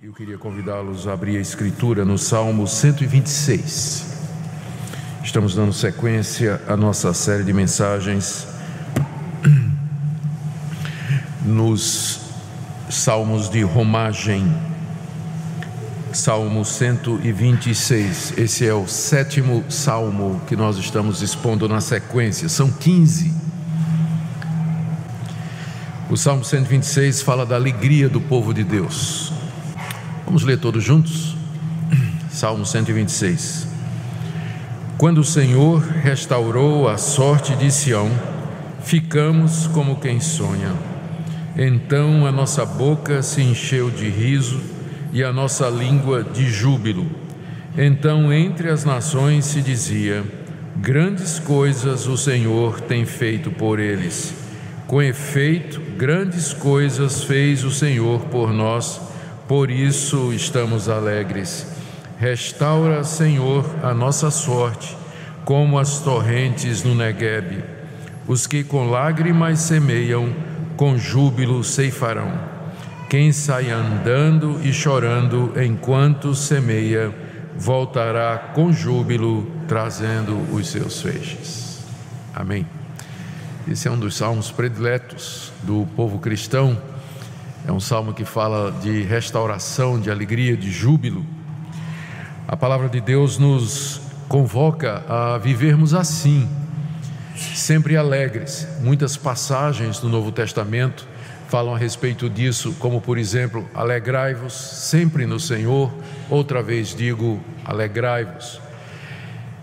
Eu queria convidá-los a abrir a escritura no Salmo 126. Estamos dando sequência à nossa série de mensagens nos salmos de romagem. Salmo 126. Esse é o sétimo salmo que nós estamos expondo na sequência. São 15. O Salmo 126 fala da alegria do povo de Deus. Vamos ler todos juntos? Salmo 126. Quando o Senhor restaurou a sorte de Sião, ficamos como quem sonha. Então a nossa boca se encheu de riso e a nossa língua de júbilo. Então entre as nações se dizia: Grandes coisas o Senhor tem feito por eles. Com efeito, grandes coisas fez o Senhor por nós por isso estamos alegres. Restaura, Senhor, a nossa sorte, como as torrentes no Neguebe. Os que com lágrimas semeiam, com júbilo ceifarão. Quem sai andando e chorando enquanto semeia, voltará com júbilo, trazendo os seus feixes. Amém. Esse é um dos salmos prediletos do povo cristão é um salmo que fala de restauração, de alegria, de júbilo. A palavra de Deus nos convoca a vivermos assim, sempre alegres. Muitas passagens do Novo Testamento falam a respeito disso, como por exemplo, alegrai-vos sempre no Senhor. Outra vez digo, alegrai-vos.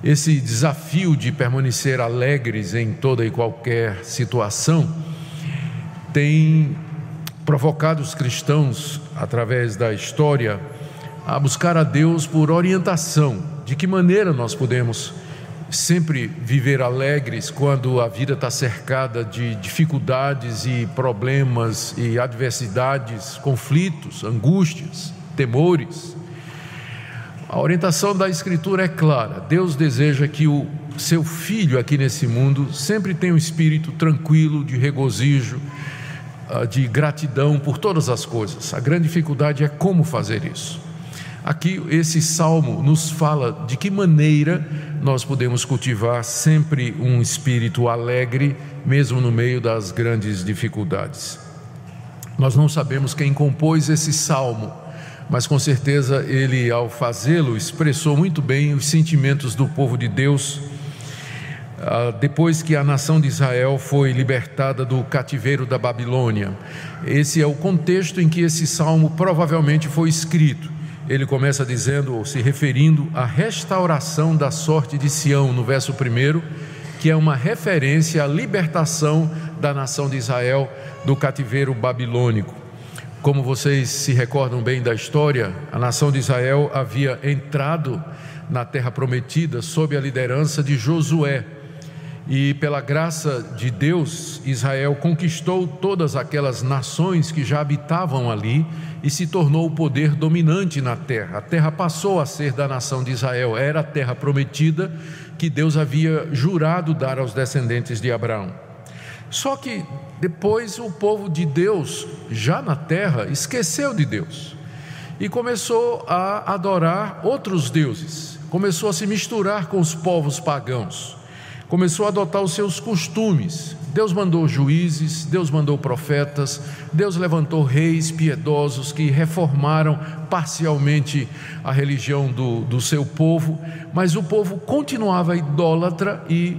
Esse desafio de permanecer alegres em toda e qualquer situação tem provocado os cristãos, através da história, a buscar a Deus por orientação. De que maneira nós podemos sempre viver alegres quando a vida está cercada de dificuldades e problemas e adversidades, conflitos, angústias, temores? A orientação da Escritura é clara: Deus deseja que o seu filho aqui nesse mundo sempre tenha um espírito tranquilo, de regozijo, de gratidão por todas as coisas. A grande dificuldade é como fazer isso. Aqui, esse salmo nos fala de que maneira nós podemos cultivar sempre um espírito alegre, mesmo no meio das grandes dificuldades. Nós não sabemos quem compôs esse salmo, mas com certeza ele, ao fazê-lo, expressou muito bem os sentimentos do povo de Deus ah, depois que a nação de Israel foi libertada do cativeiro da Babilônia. Esse é o contexto em que esse salmo provavelmente foi escrito. Ele começa dizendo, ou se referindo à restauração da sorte de Sião, no verso 1, que é uma referência à libertação da nação de Israel do cativeiro babilônico. Como vocês se recordam bem da história, a nação de Israel havia entrado na terra prometida sob a liderança de Josué, e pela graça de Deus, Israel conquistou todas aquelas nações que já habitavam ali e se tornou o poder dominante na terra. A terra passou a ser da nação de Israel, era a terra prometida que Deus havia jurado dar aos descendentes de Abraão. Só que depois o povo de Deus, já na terra, esqueceu de Deus e começou a adorar outros deuses, começou a se misturar com os povos pagãos começou a adotar os seus costumes. Deus mandou juízes, Deus mandou profetas, Deus levantou reis piedosos que reformaram parcialmente a religião do, do seu povo, mas o povo continuava idólatra e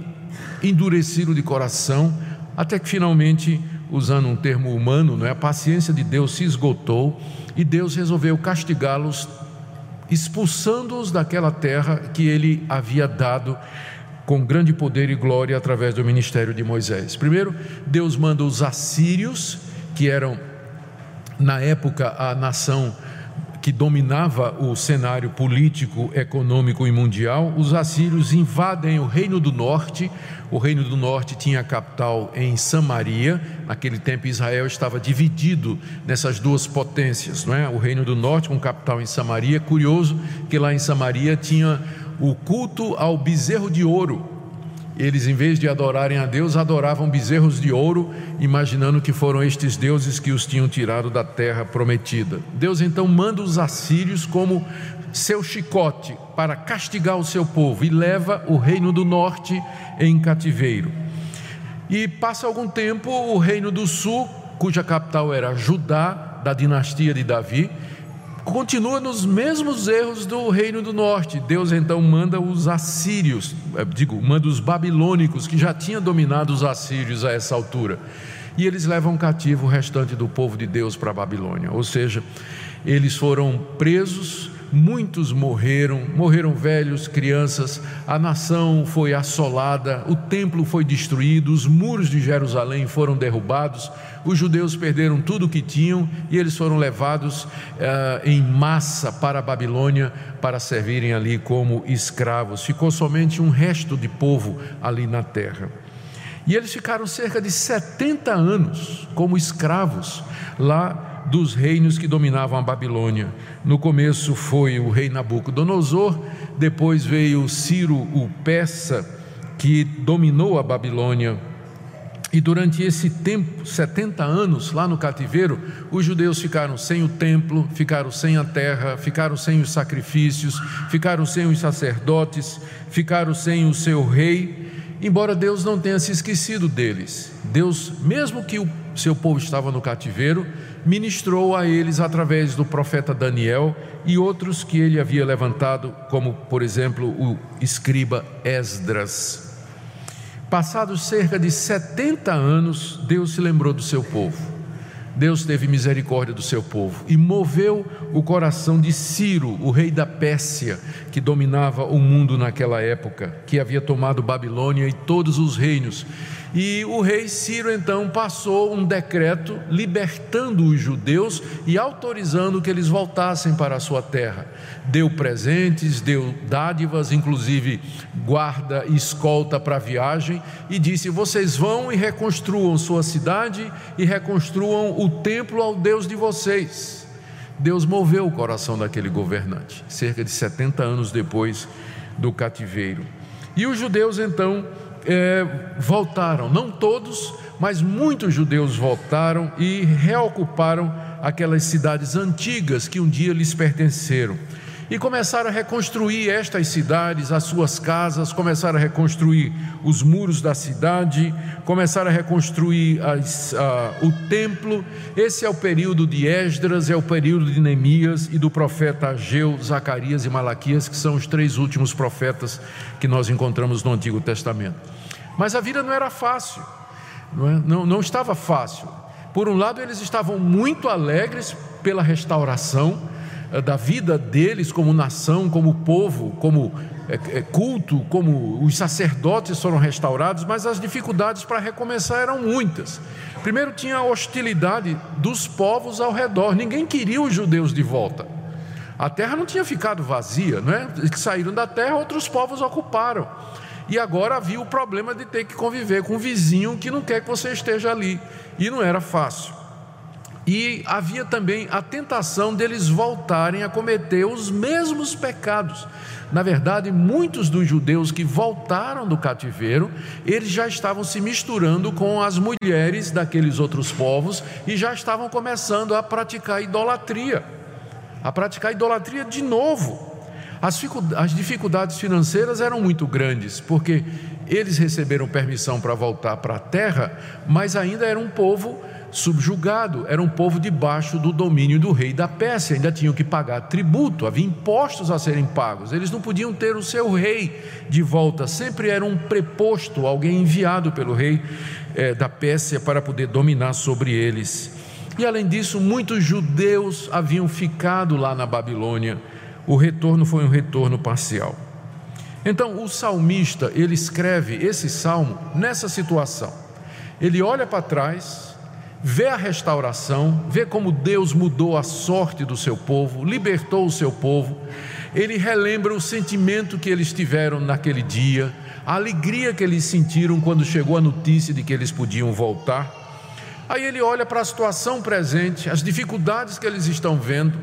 endurecido de coração, até que finalmente, usando um termo humano, não é? a paciência de Deus se esgotou e Deus resolveu castigá-los, expulsando-os daquela terra que ele havia dado com grande poder e glória através do ministério de Moisés. Primeiro, Deus manda os assírios, que eram na época a nação que dominava o cenário político, econômico e mundial, os assírios invadem o Reino do Norte. O Reino do Norte tinha a capital em Samaria. Naquele tempo, Israel estava dividido nessas duas potências, não é? O Reino do Norte com capital em Samaria. Curioso que lá em Samaria tinha o culto ao bezerro de ouro. Eles, em vez de adorarem a Deus, adoravam bezerros de ouro, imaginando que foram estes deuses que os tinham tirado da terra prometida. Deus então manda os assírios como seu chicote para castigar o seu povo e leva o reino do norte em cativeiro. E passa algum tempo, o reino do sul, cuja capital era Judá, da dinastia de Davi, continua nos mesmos erros do reino do norte. Deus então manda os assírios, eh, digo, manda os babilônicos, que já tinha dominado os assírios a essa altura. E eles levam cativo o restante do povo de Deus para a Babilônia. Ou seja, eles foram presos muitos morreram, morreram velhos, crianças, a nação foi assolada, o templo foi destruído, os muros de Jerusalém foram derrubados, os judeus perderam tudo o que tinham e eles foram levados uh, em massa para a Babilônia para servirem ali como escravos. Ficou somente um resto de povo ali na terra. E eles ficaram cerca de 70 anos como escravos lá dos reinos que dominavam a Babilônia. No começo foi o rei Nabucodonosor, depois veio Ciro o persa, que dominou a Babilônia. E durante esse tempo, 70 anos lá no cativeiro, os judeus ficaram sem o templo, ficaram sem a terra, ficaram sem os sacrifícios, ficaram sem os sacerdotes, ficaram sem o seu rei, embora Deus não tenha se esquecido deles. Deus, mesmo que o seu povo estava no cativeiro, ministrou a eles através do profeta Daniel e outros que ele havia levantado, como por exemplo o escriba Esdras. Passados cerca de 70 anos, Deus se lembrou do seu povo. Deus teve misericórdia do seu povo e moveu o coração de Ciro, o rei da Pérsia, que dominava o mundo naquela época, que havia tomado Babilônia e todos os reinos e o rei Ciro então passou um decreto libertando os judeus e autorizando que eles voltassem para a sua terra. Deu presentes, deu dádivas, inclusive guarda e escolta para a viagem, e disse: Vocês vão e reconstruam sua cidade e reconstruam o templo ao Deus de vocês. Deus moveu o coração daquele governante, cerca de 70 anos depois do cativeiro. E os judeus então é, voltaram, não todos, mas muitos judeus voltaram e reocuparam aquelas cidades antigas que um dia lhes pertenceram. E começaram a reconstruir estas cidades, as suas casas, começaram a reconstruir os muros da cidade, começaram a reconstruir as, o templo. Esse é o período de Esdras, é o período de Neemias e do profeta Ageu, Zacarias e Malaquias, que são os três últimos profetas que nós encontramos no Antigo Testamento. Mas a vida não era fácil, não, é? não, não estava fácil. Por um lado, eles estavam muito alegres pela restauração da vida deles como nação, como povo, como é, culto, como os sacerdotes foram restaurados, mas as dificuldades para recomeçar eram muitas. Primeiro, tinha a hostilidade dos povos ao redor, ninguém queria os judeus de volta. A terra não tinha ficado vazia, não é? Saíram da terra, outros povos ocuparam. E agora havia o problema de ter que conviver com um vizinho que não quer que você esteja ali. E não era fácil. E havia também a tentação deles voltarem a cometer os mesmos pecados. Na verdade, muitos dos judeus que voltaram do cativeiro, eles já estavam se misturando com as mulheres daqueles outros povos e já estavam começando a praticar idolatria. A praticar idolatria de novo. As dificuldades financeiras eram muito grandes, porque eles receberam permissão para voltar para a terra, mas ainda era um povo subjugado, era um povo debaixo do domínio do rei da Pérsia, ainda tinham que pagar tributo, havia impostos a serem pagos, eles não podiam ter o seu rei de volta, sempre era um preposto, alguém enviado pelo rei é, da Pérsia para poder dominar sobre eles. E além disso, muitos judeus haviam ficado lá na Babilônia o retorno foi um retorno parcial. Então, o salmista, ele escreve esse salmo nessa situação. Ele olha para trás, vê a restauração, vê como Deus mudou a sorte do seu povo, libertou o seu povo. Ele relembra o sentimento que eles tiveram naquele dia, a alegria que eles sentiram quando chegou a notícia de que eles podiam voltar. Aí ele olha para a situação presente, as dificuldades que eles estão vendo,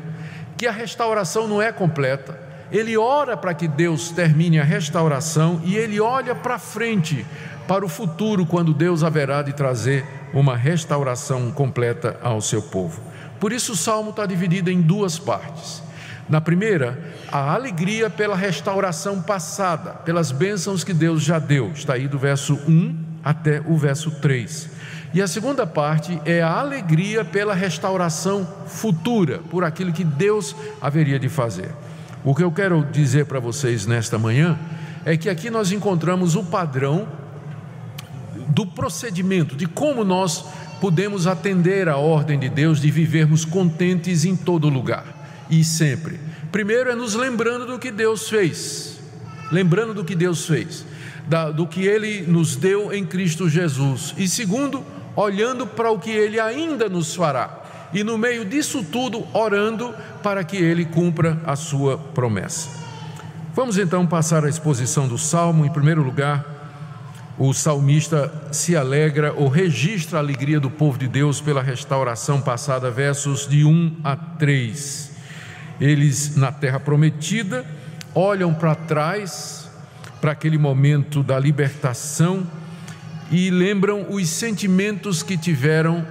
que a restauração não é completa, ele ora para que Deus termine a restauração e ele olha para frente, para o futuro, quando Deus haverá de trazer uma restauração completa ao seu povo. Por isso o salmo está dividido em duas partes. Na primeira, a alegria pela restauração passada, pelas bênçãos que Deus já deu, está aí do verso 1 até o verso 3. E a segunda parte é a alegria pela restauração futura, por aquilo que Deus haveria de fazer. O que eu quero dizer para vocês nesta manhã é que aqui nós encontramos o padrão do procedimento, de como nós podemos atender à ordem de Deus de vivermos contentes em todo lugar e sempre. Primeiro é nos lembrando do que Deus fez, lembrando do que Deus fez, da, do que Ele nos deu em Cristo Jesus. E segundo, olhando para o que Ele ainda nos fará. E no meio disso tudo, orando para que Ele cumpra a sua promessa. Vamos então passar a exposição do salmo. Em primeiro lugar, o salmista se alegra ou registra a alegria do povo de Deus pela restauração passada, versos de 1 a 3. Eles, na terra prometida, olham para trás, para aquele momento da libertação e lembram os sentimentos que tiveram,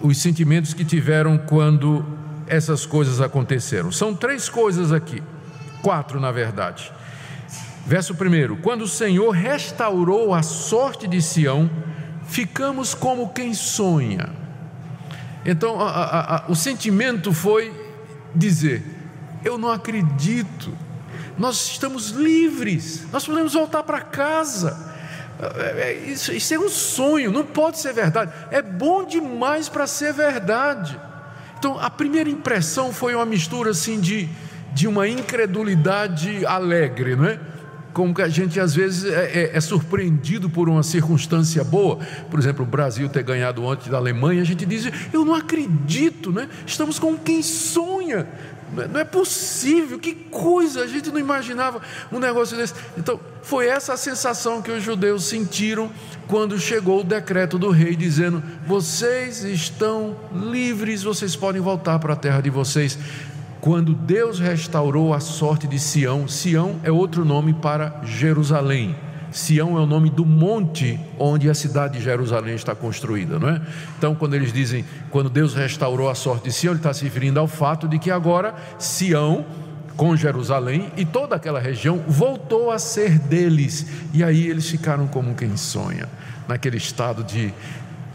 os sentimentos que tiveram quando essas coisas aconteceram. São três coisas aqui, quatro na verdade. Verso 1: Quando o Senhor restaurou a sorte de Sião, ficamos como quem sonha. Então, a, a, a, o sentimento foi dizer: Eu não acredito, nós estamos livres, nós podemos voltar para casa. É, é, isso, isso é um sonho, não pode ser verdade. É bom demais para ser verdade. Então, a primeira impressão foi uma mistura assim de, de uma incredulidade alegre, não é? Como que a gente às vezes é, é, é, surpreendido por uma circunstância boa, por exemplo, o Brasil ter ganhado ontem da Alemanha, a gente diz, eu não acredito, né? estamos com quem sonha, não é possível, que coisa, a gente não imaginava um negócio desse. Então, foi essa a sensação que os judeus sentiram quando chegou o decreto do rei dizendo: vocês estão livres, vocês podem voltar para a terra de vocês quando Deus restaurou a sorte de Sião, Sião é outro nome para Jerusalém. Sião é o nome do monte onde a cidade de Jerusalém está construída, não é? Então, quando eles dizem, quando Deus restaurou a sorte de Sião, ele está se referindo ao fato de que agora Sião, com Jerusalém e toda aquela região, voltou a ser deles. E aí eles ficaram como quem sonha, naquele estado de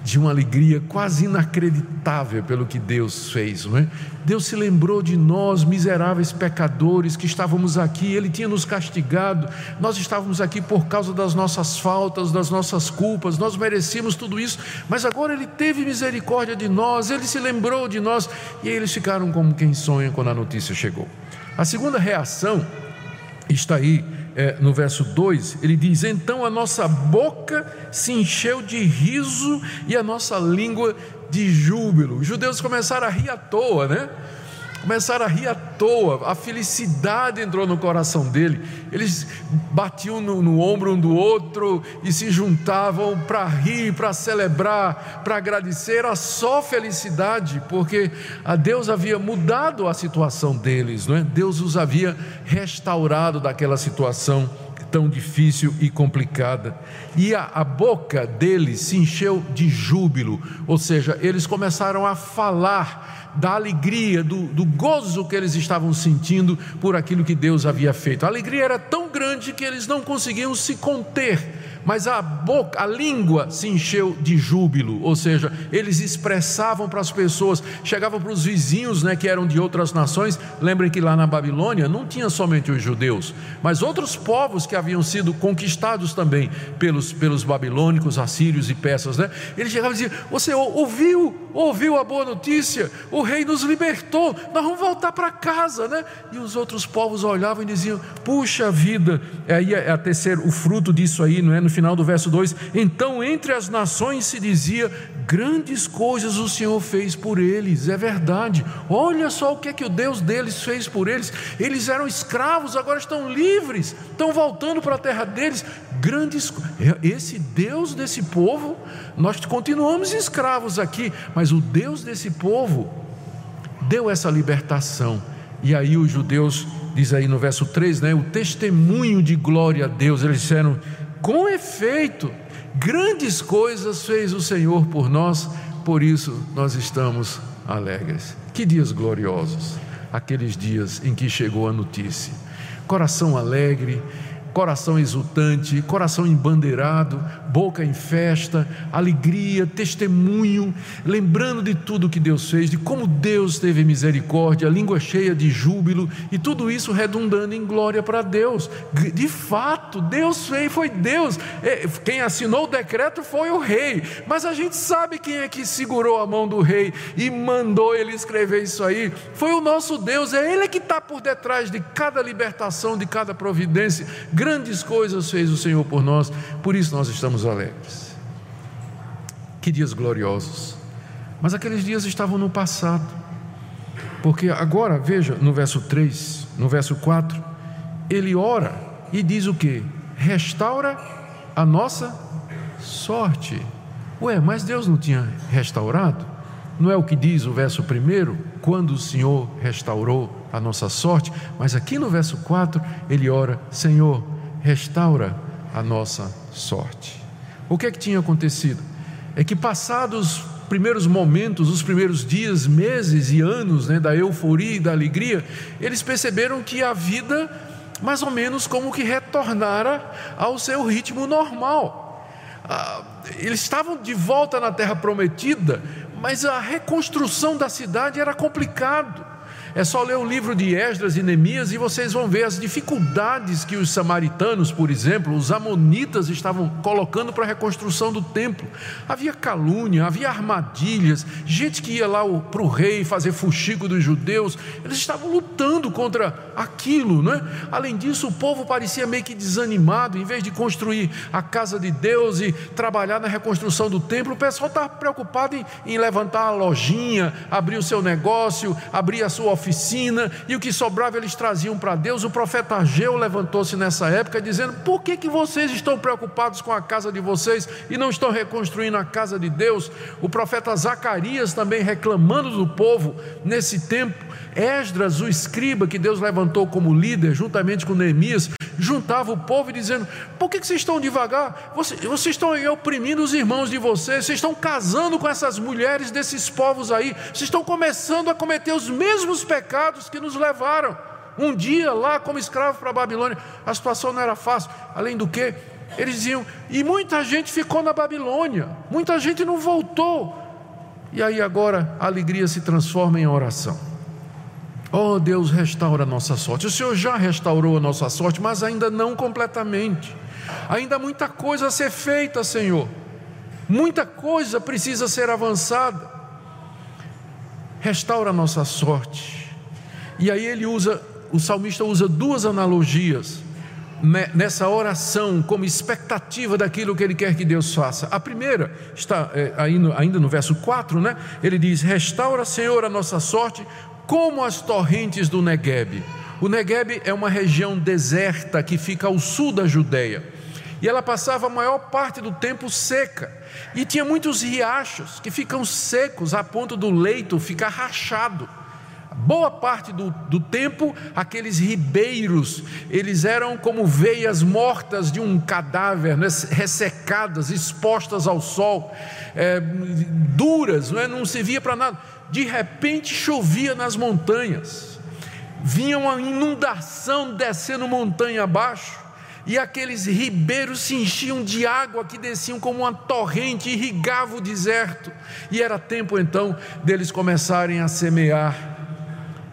de uma alegria quase inacreditável pelo que Deus fez, não é? Deus se lembrou de nós, miseráveis pecadores, que estávamos aqui, Ele tinha nos castigado, nós estávamos aqui por causa das nossas faltas, das nossas culpas, nós merecíamos tudo isso, mas agora Ele teve misericórdia de nós, Ele se lembrou de nós, e eles ficaram como quem sonha quando a notícia chegou. A segunda reação está aí é, no verso 2, ele diz: Então a nossa boca se encheu de riso e a nossa língua de júbilo. Os judeus começaram a rir à toa, né? Começaram a rir à toa, a felicidade entrou no coração dele, eles batiam no, no ombro um do outro e se juntavam para rir, para celebrar, para agradecer, era só felicidade, porque a Deus havia mudado a situação deles, não é? Deus os havia restaurado daquela situação tão difícil e complicada. E a, a, boca deles se encheu de júbilo, ou seja, eles começaram a falar da alegria, do, do gozo que eles estavam sentindo por aquilo que Deus havia feito. A alegria era tão grande que eles não conseguiam se conter mas a boca, a língua se encheu de júbilo, ou seja, eles expressavam para as pessoas, chegavam para os vizinhos, né, que eram de outras nações. Lembrem que lá na Babilônia não tinha somente os judeus, mas outros povos que haviam sido conquistados também pelos, pelos babilônicos, assírios e persas, né? Eles chegavam e diziam: Você ouviu, ouviu a boa notícia? O rei nos libertou, nós vamos voltar para casa, né? E os outros povos olhavam e diziam: Puxa vida, aí é a terceiro, o fruto disso aí, não é? No final do verso 2: Então entre as nações se dizia: Grandes coisas o Senhor fez por eles, é verdade. Olha só o que é que o Deus deles fez por eles. Eles eram escravos, agora estão livres, estão voltando para a terra deles. Grandes, esse Deus desse povo, nós continuamos escravos aqui, mas o Deus desse povo deu essa libertação. E aí os judeus diz aí no verso 3, né? O testemunho de glória a Deus. Eles disseram: com efeito, grandes coisas fez o Senhor por nós, por isso nós estamos alegres. Que dias gloriosos, aqueles dias em que chegou a notícia. Coração alegre, coração exultante, coração embandeirado, boca em festa, alegria, testemunho, lembrando de tudo que Deus fez, de como Deus teve misericórdia, língua cheia de júbilo e tudo isso redundando em glória para Deus. De fato, Deus fez, foi Deus. É, quem assinou o decreto foi o rei, mas a gente sabe quem é que segurou a mão do rei e mandou ele escrever isso aí. Foi o nosso Deus, é Ele que está por detrás de cada libertação, de cada providência Grandes coisas fez o Senhor por nós, por isso nós estamos alegres. Que dias gloriosos. Mas aqueles dias estavam no passado. Porque agora, veja, no verso 3, no verso 4, ele ora e diz o que? Restaura a nossa sorte. Ué, mas Deus não tinha restaurado? Não é o que diz o verso 1? Quando o Senhor restaurou a nossa sorte, mas aqui no verso 4 ele ora: Senhor, restaura a nossa sorte. O que é que tinha acontecido? É que passados os primeiros momentos, os primeiros dias, meses e anos né, da euforia e da alegria, eles perceberam que a vida, mais ou menos como que retornara ao seu ritmo normal. Ah, eles estavam de volta na terra prometida, mas a reconstrução da cidade era complicado. É só ler o livro de Esdras e Neemias e vocês vão ver as dificuldades que os samaritanos, por exemplo, os amonitas estavam colocando para a reconstrução do templo. Havia calúnia, havia armadilhas, gente que ia lá para o rei fazer fuxico dos judeus. Eles estavam lutando contra aquilo, não é? Além disso, o povo parecia meio que desanimado, em vez de construir a casa de Deus e trabalhar na reconstrução do templo, o pessoal estava preocupado em, em levantar a lojinha, abrir o seu negócio, abrir a sua oficina, e o que sobrava eles traziam para Deus. O profeta Ageu levantou-se nessa época dizendo: Por que, que vocês estão preocupados com a casa de vocês e não estão reconstruindo a casa de Deus? O profeta Zacarias também reclamando do povo nesse tempo. Esdras, o escriba que Deus levantou como líder, juntamente com Neemias, juntava o povo dizendo: Por que, que vocês estão devagar? Vocês, vocês estão oprimindo os irmãos de vocês, vocês estão casando com essas mulheres desses povos aí, vocês estão começando a cometer os mesmos pecados que nos levaram um dia lá como escravo para a Babilônia. A situação não era fácil, além do que, eles diziam, e muita gente ficou na Babilônia, muita gente não voltou. E aí agora a alegria se transforma em oração. Oh Deus, restaura a nossa sorte. O Senhor já restaurou a nossa sorte, mas ainda não completamente. Ainda há muita coisa a ser feita, Senhor. Muita coisa precisa ser avançada. Restaura a nossa sorte. E aí ele usa, o salmista usa duas analogias nessa oração como expectativa daquilo que ele quer que Deus faça. A primeira está é, ainda no verso 4, né? Ele diz: Restaura, Senhor, a nossa sorte como as torrentes do Negueb. O Negueb é uma região deserta que fica ao sul da Judéia. E ela passava a maior parte do tempo seca. E tinha muitos riachos que ficam secos a ponto do leito ficar rachado. Boa parte do, do tempo, aqueles ribeiros, eles eram como veias mortas de um cadáver, né, ressecadas, expostas ao sol, é, duras, não, é, não servia para nada de repente chovia nas montanhas, vinha uma inundação descendo montanha abaixo, e aqueles ribeiros se enchiam de água que desciam como uma torrente, irrigava o deserto, e era tempo então deles começarem a semear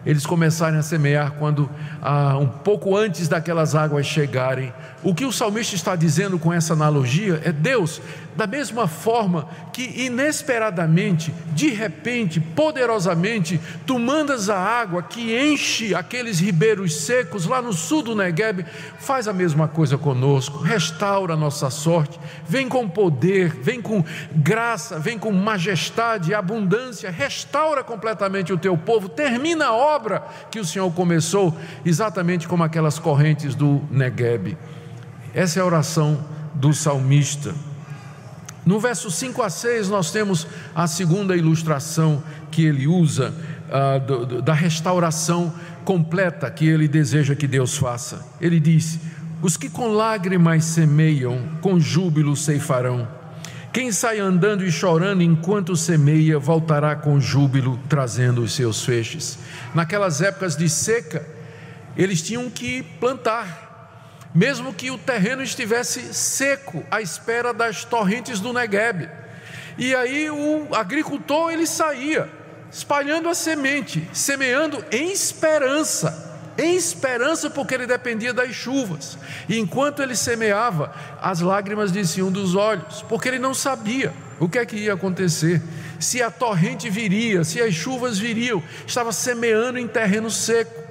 eles começarem a semear quando ah, um pouco antes daquelas águas chegarem. O que o salmista está dizendo com essa analogia é Deus, da mesma forma que inesperadamente, de repente, poderosamente, tu mandas a água que enche aqueles ribeiros secos lá no sul do Negueb, faz a mesma coisa conosco, restaura a nossa sorte, vem com poder, vem com graça, vem com majestade, abundância, restaura completamente o teu povo, termina a obra que o Senhor começou, exatamente como aquelas correntes do Negueb. Essa é a oração do salmista. No verso 5 a 6, nós temos a segunda ilustração que ele usa uh, do, do, da restauração completa que ele deseja que Deus faça. Ele diz: Os que com lágrimas semeiam, com júbilo ceifarão. Quem sai andando e chorando enquanto semeia, voltará com júbilo, trazendo os seus feixes. Naquelas épocas de seca, eles tinham que plantar, mesmo que o terreno estivesse seco, à espera das torrentes do Negueb. E aí o agricultor ele saía, espalhando a semente, semeando em esperança em esperança, porque ele dependia das chuvas. E enquanto ele semeava, as lágrimas desciam dos olhos, porque ele não sabia o que é que ia acontecer, se a torrente viria, se as chuvas viriam, estava semeando em terreno seco.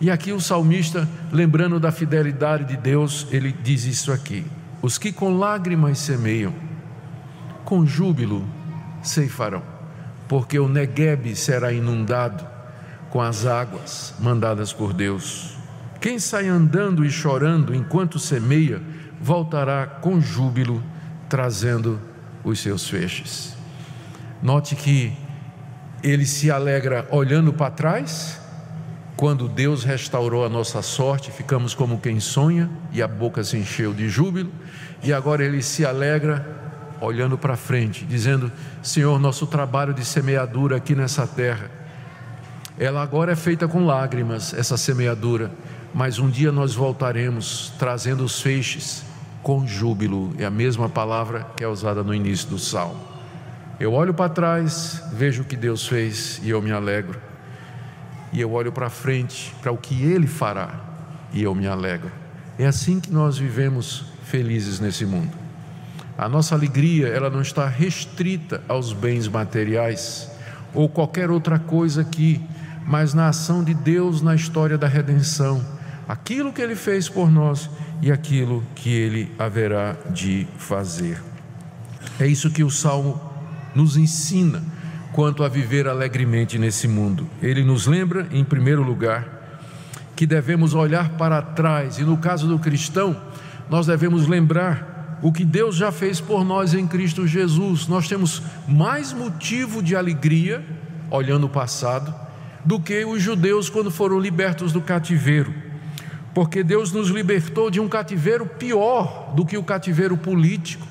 E aqui o salmista, lembrando da fidelidade de Deus, ele diz isso aqui: os que com lágrimas semeiam, com júbilo ceifarão, porque o Neguebe será inundado com as águas mandadas por Deus. Quem sai andando e chorando enquanto semeia, voltará com júbilo, trazendo os seus feixes. Note que ele se alegra olhando para trás, quando Deus restaurou a nossa sorte, ficamos como quem sonha e a boca se encheu de júbilo, e agora ele se alegra olhando para frente, dizendo: Senhor, nosso trabalho de semeadura aqui nessa terra ela agora é feita com lágrimas, essa semeadura, mas um dia nós voltaremos trazendo os feixes com júbilo, é a mesma palavra que é usada no início do salmo. Eu olho para trás, vejo o que Deus fez e eu me alegro. E eu olho para frente, para o que Ele fará, e eu me alegro. É assim que nós vivemos felizes nesse mundo. A nossa alegria, ela não está restrita aos bens materiais ou qualquer outra coisa que mas na ação de Deus na história da redenção, aquilo que Ele fez por nós e aquilo que Ele haverá de fazer. É isso que o Salmo nos ensina quanto a viver alegremente nesse mundo. Ele nos lembra, em primeiro lugar, que devemos olhar para trás, e no caso do cristão, nós devemos lembrar o que Deus já fez por nós em Cristo Jesus. Nós temos mais motivo de alegria olhando o passado do que os judeus quando foram libertos do cativeiro. Porque Deus nos libertou de um cativeiro pior do que o cativeiro político,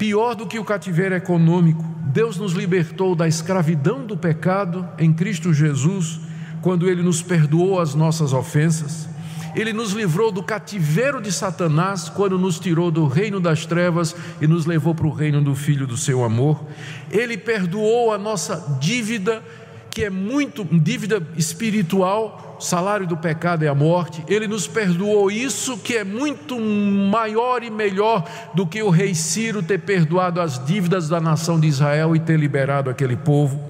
pior do que o cativeiro econômico. Deus nos libertou da escravidão do pecado em Cristo Jesus, quando Ele nos perdoou as nossas ofensas. Ele nos livrou do cativeiro de Satanás, quando nos tirou do reino das trevas e nos levou para o reino do Filho do seu amor. Ele perdoou a nossa dívida que é muito dívida espiritual, salário do pecado é a morte, ele nos perdoou isso que é muito maior e melhor do que o rei Ciro ter perdoado as dívidas da nação de Israel e ter liberado aquele povo.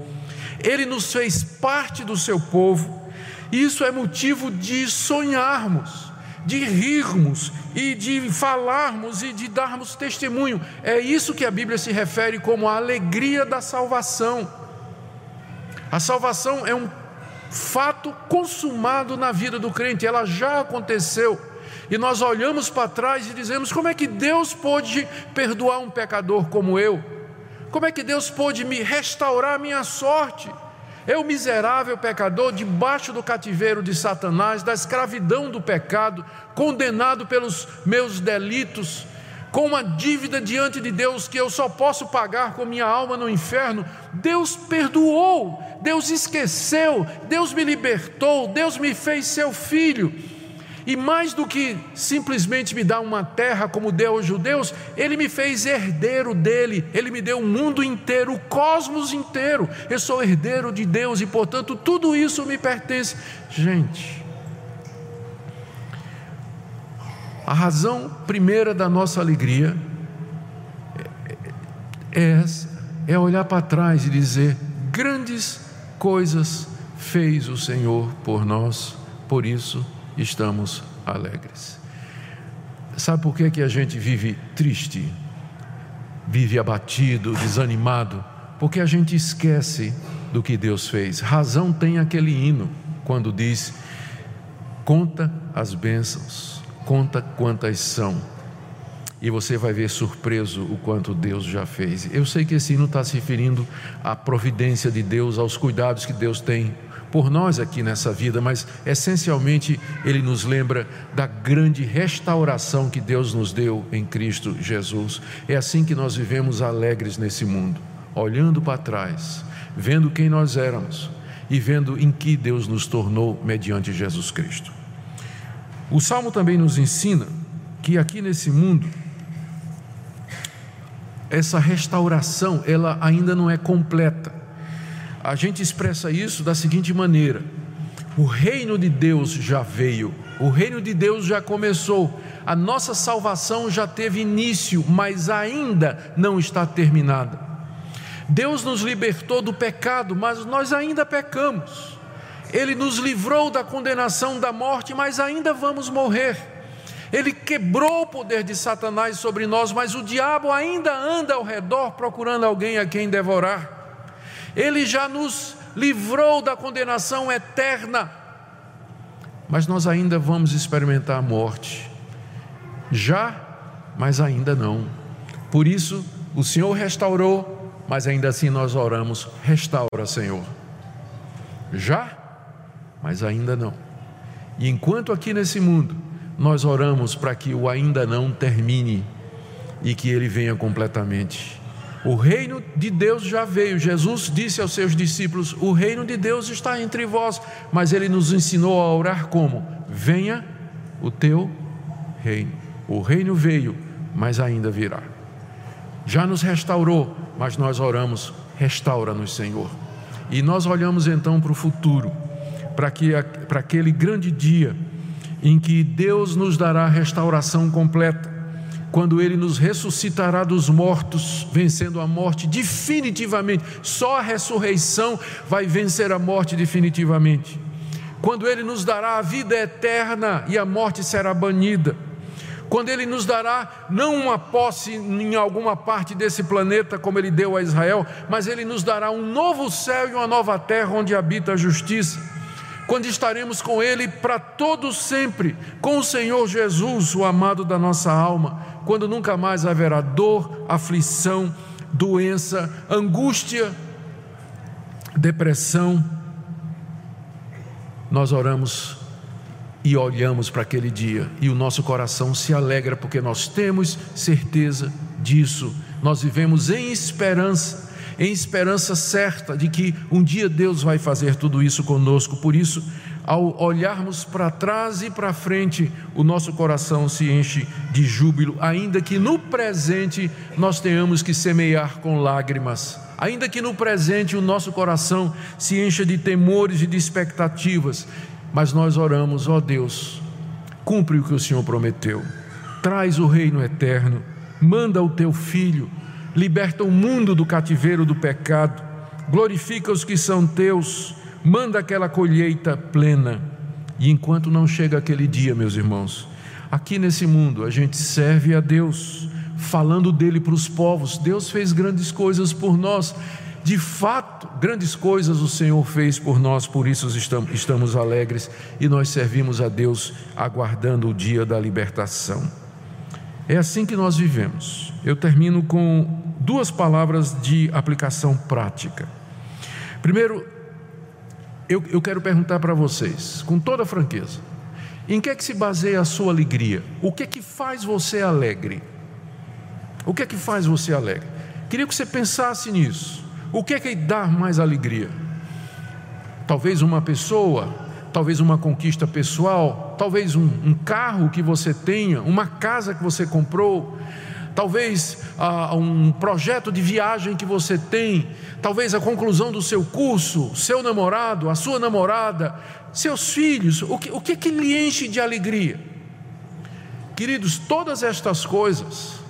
Ele nos fez parte do seu povo. Isso é motivo de sonharmos, de rirmos e de falarmos e de darmos testemunho. É isso que a Bíblia se refere como a alegria da salvação. A salvação é um fato consumado na vida do crente, ela já aconteceu. E nós olhamos para trás e dizemos: como é que Deus pôde perdoar um pecador como eu? Como é que Deus pôde me restaurar a minha sorte? Eu, miserável pecador, debaixo do cativeiro de Satanás, da escravidão do pecado, condenado pelos meus delitos, com uma dívida diante de Deus que eu só posso pagar com minha alma no inferno, Deus perdoou, Deus esqueceu, Deus me libertou, Deus me fez seu filho. E mais do que simplesmente me dar uma terra como deu aos judeus, Ele me fez herdeiro dele, Ele me deu o mundo inteiro, o cosmos inteiro. Eu sou herdeiro de Deus e, portanto, tudo isso me pertence. Gente, A razão primeira da nossa alegria é essa: é olhar para trás e dizer: grandes coisas fez o Senhor por nós, por isso estamos alegres. Sabe por que, que a gente vive triste, vive abatido, desanimado? Porque a gente esquece do que Deus fez. Razão tem aquele hino quando diz: conta as bênçãos conta quantas são. E você vai ver surpreso o quanto Deus já fez. Eu sei que esse hino está se referindo à providência de Deus, aos cuidados que Deus tem por nós aqui nessa vida, mas essencialmente ele nos lembra da grande restauração que Deus nos deu em Cristo Jesus. É assim que nós vivemos alegres nesse mundo, olhando para trás, vendo quem nós éramos e vendo em que Deus nos tornou mediante Jesus Cristo. O salmo também nos ensina que aqui nesse mundo essa restauração ela ainda não é completa a gente expressa isso da seguinte maneira: o reino de Deus já veio, o reino de Deus já começou, a nossa salvação já teve início, mas ainda não está terminada. Deus nos libertou do pecado, mas nós ainda pecamos. Ele nos livrou da condenação da morte, mas ainda vamos morrer. Ele quebrou o poder de Satanás sobre nós, mas o diabo ainda anda ao redor procurando alguém a quem devorar. Ele já nos livrou da condenação eterna, mas nós ainda vamos experimentar a morte. Já, mas ainda não. Por isso, o Senhor restaurou, mas ainda assim nós oramos: restaura, Senhor. Já, mas ainda não. E enquanto aqui nesse mundo nós oramos para que o ainda não termine e que ele venha completamente. O reino de Deus já veio. Jesus disse aos seus discípulos: O reino de Deus está entre vós. Mas ele nos ensinou a orar como? Venha o teu reino. O reino veio, mas ainda virá. Já nos restaurou, mas nós oramos: restaura-nos, Senhor. E nós olhamos então para o futuro, para, que, para aquele grande dia em que Deus nos dará a restauração completa quando ele nos ressuscitará dos mortos, vencendo a morte definitivamente. Só a ressurreição vai vencer a morte definitivamente. Quando ele nos dará a vida eterna e a morte será banida. Quando ele nos dará não uma posse em alguma parte desse planeta como ele deu a Israel, mas ele nos dará um novo céu e uma nova terra onde habita a justiça quando estaremos com Ele para todo sempre, com o Senhor Jesus, o amado da nossa alma, quando nunca mais haverá dor, aflição, doença, angústia, depressão. Nós oramos e olhamos para aquele dia e o nosso coração se alegra porque nós temos certeza disso. Nós vivemos em esperança em esperança certa de que um dia Deus vai fazer tudo isso conosco. Por isso, ao olharmos para trás e para frente, o nosso coração se enche de júbilo, ainda que no presente nós tenhamos que semear com lágrimas. Ainda que no presente o nosso coração se encha de temores e de expectativas, mas nós oramos, ó Deus, cumpre o que o Senhor prometeu, traz o reino eterno, manda o teu filho liberta o mundo do cativeiro do pecado, glorifica os que são teus, manda aquela colheita plena. E enquanto não chega aquele dia, meus irmãos, aqui nesse mundo a gente serve a Deus, falando dele para os povos. Deus fez grandes coisas por nós. De fato, grandes coisas o Senhor fez por nós, por isso estamos, alegres e nós servimos a Deus aguardando o dia da libertação. É assim que nós vivemos. Eu termino com duas palavras de aplicação prática. Primeiro, eu, eu quero perguntar para vocês, com toda franqueza, em que é que se baseia a sua alegria? O que é que faz você alegre? O que é que faz você alegre? Queria que você pensasse nisso. O que é que dá mais alegria? Talvez uma pessoa, talvez uma conquista pessoal, talvez um, um carro que você tenha, uma casa que você comprou, talvez ah, um projeto de viagem que você tem, talvez a conclusão do seu curso, seu namorado, a sua namorada, seus filhos, o que, o que, que lhe enche de alegria? Queridos, todas estas coisas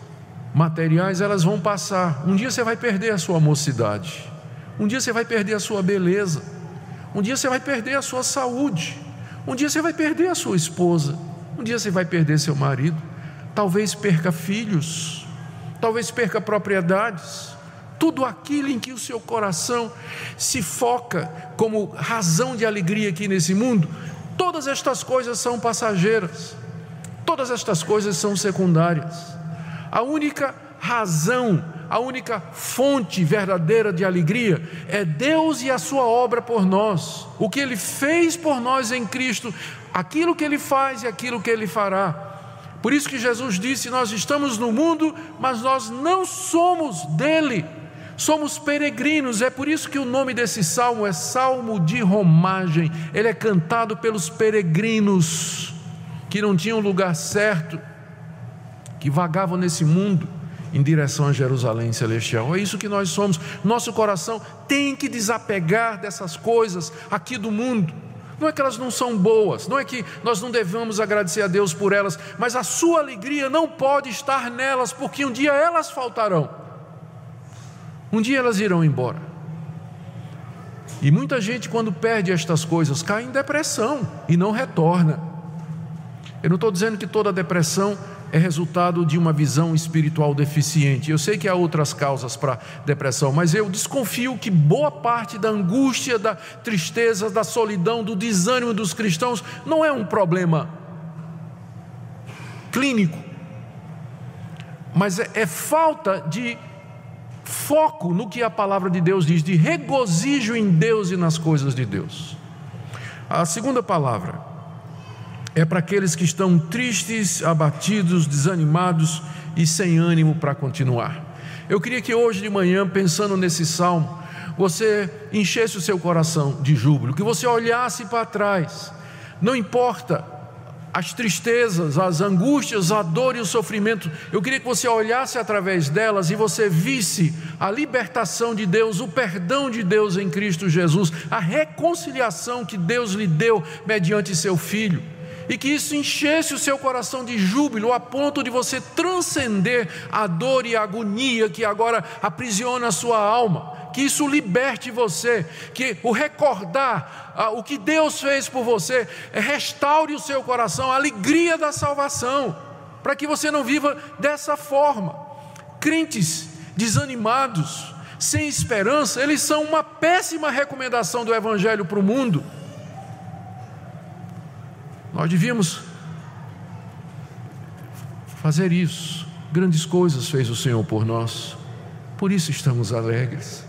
materiais elas vão passar. Um dia você vai perder a sua mocidade, um dia você vai perder a sua beleza um dia você vai perder a sua saúde. Um dia você vai perder a sua esposa. Um dia você vai perder seu marido. Talvez perca filhos. Talvez perca propriedades. Tudo aquilo em que o seu coração se foca como razão de alegria aqui nesse mundo, todas estas coisas são passageiras. Todas estas coisas são secundárias. A única razão a única fonte verdadeira de alegria é Deus e a Sua obra por nós, o que Ele fez por nós em Cristo, aquilo que Ele faz e aquilo que Ele fará. Por isso que Jesus disse: Nós estamos no mundo, mas nós não somos dele, somos peregrinos. É por isso que o nome desse salmo é Salmo de Romagem, ele é cantado pelos peregrinos que não tinham lugar certo, que vagavam nesse mundo em direção a Jerusalém celestial. É isso que nós somos. Nosso coração tem que desapegar dessas coisas aqui do mundo. Não é que elas não são boas, não é que nós não devemos agradecer a Deus por elas, mas a sua alegria não pode estar nelas, porque um dia elas faltarão. Um dia elas irão embora. E muita gente, quando perde estas coisas, cai em depressão e não retorna. Eu não estou dizendo que toda depressão é resultado de uma visão espiritual deficiente. Eu sei que há outras causas para depressão, mas eu desconfio que boa parte da angústia, da tristeza, da solidão, do desânimo dos cristãos não é um problema clínico, mas é, é falta de foco no que a palavra de Deus diz, de regozijo em Deus e nas coisas de Deus. A segunda palavra é para aqueles que estão tristes, abatidos, desanimados e sem ânimo para continuar. Eu queria que hoje de manhã, pensando nesse salmo, você enchesse o seu coração de júbilo, que você olhasse para trás, não importa as tristezas, as angústias, a dor e o sofrimento, eu queria que você olhasse através delas e você visse a libertação de Deus, o perdão de Deus em Cristo Jesus, a reconciliação que Deus lhe deu mediante seu Filho e que isso enchesse o seu coração de júbilo a ponto de você transcender a dor e a agonia que agora aprisiona a sua alma. Que isso liberte você, que o recordar ah, o que Deus fez por você restaure o seu coração, a alegria da salvação, para que você não viva dessa forma. Crentes desanimados, sem esperança, eles são uma péssima recomendação do Evangelho para o mundo. Nós devíamos fazer isso. Grandes coisas fez o Senhor por nós. Por isso estamos alegres.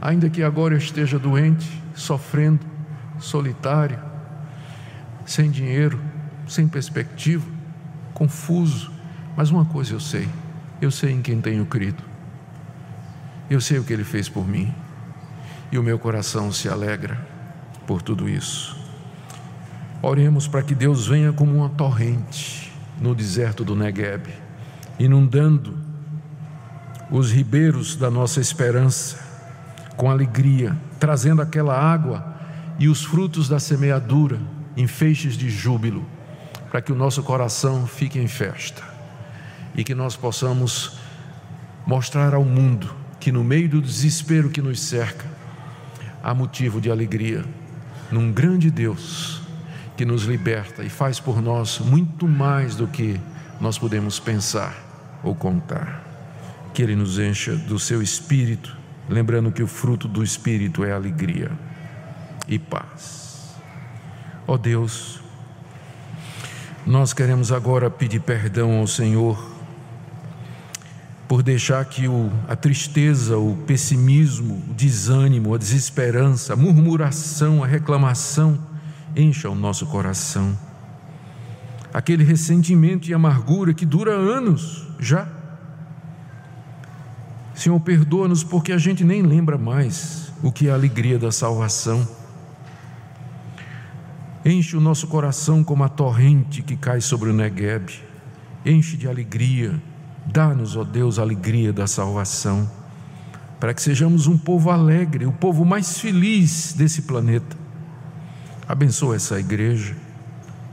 Ainda que agora eu esteja doente, sofrendo, solitário, sem dinheiro, sem perspectiva, confuso, mas uma coisa eu sei: eu sei em quem tenho crido. Eu sei o que ele fez por mim. E o meu coração se alegra por tudo isso. Oremos para que Deus venha como uma torrente no deserto do Negueb, inundando os ribeiros da nossa esperança com alegria, trazendo aquela água e os frutos da semeadura em feixes de júbilo, para que o nosso coração fique em festa e que nós possamos mostrar ao mundo que no meio do desespero que nos cerca, há motivo de alegria num grande Deus que nos liberta e faz por nós muito mais do que nós podemos pensar ou contar. Que Ele nos encha do seu espírito, lembrando que o fruto do espírito é alegria e paz. Ó oh Deus, nós queremos agora pedir perdão ao Senhor por deixar que o, a tristeza, o pessimismo, o desânimo, a desesperança, a murmuração, a reclamação, encha o nosso coração. Aquele ressentimento e amargura que dura anos já. Senhor, perdoa-nos porque a gente nem lembra mais o que é a alegria da salvação. Enche o nosso coração como a torrente que cai sobre o Negueb. Enche de alegria. Dá-nos, ó Deus, a alegria da salvação. Para que sejamos um povo alegre, o povo mais feliz desse planeta Abençoa essa igreja,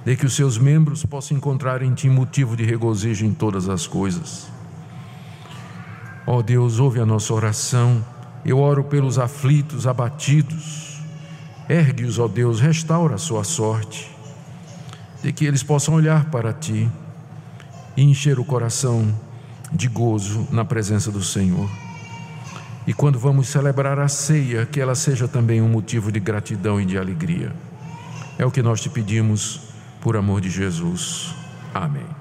de que os seus membros possam encontrar em Ti motivo de regozijo em todas as coisas. Ó oh Deus, ouve a nossa oração. Eu oro pelos aflitos, abatidos. Ergue-os, ó oh Deus, restaura a sua sorte, de que eles possam olhar para Ti e encher o coração de gozo na presença do Senhor. E quando vamos celebrar a ceia, que ela seja também um motivo de gratidão e de alegria. É o que nós te pedimos por amor de Jesus. Amém.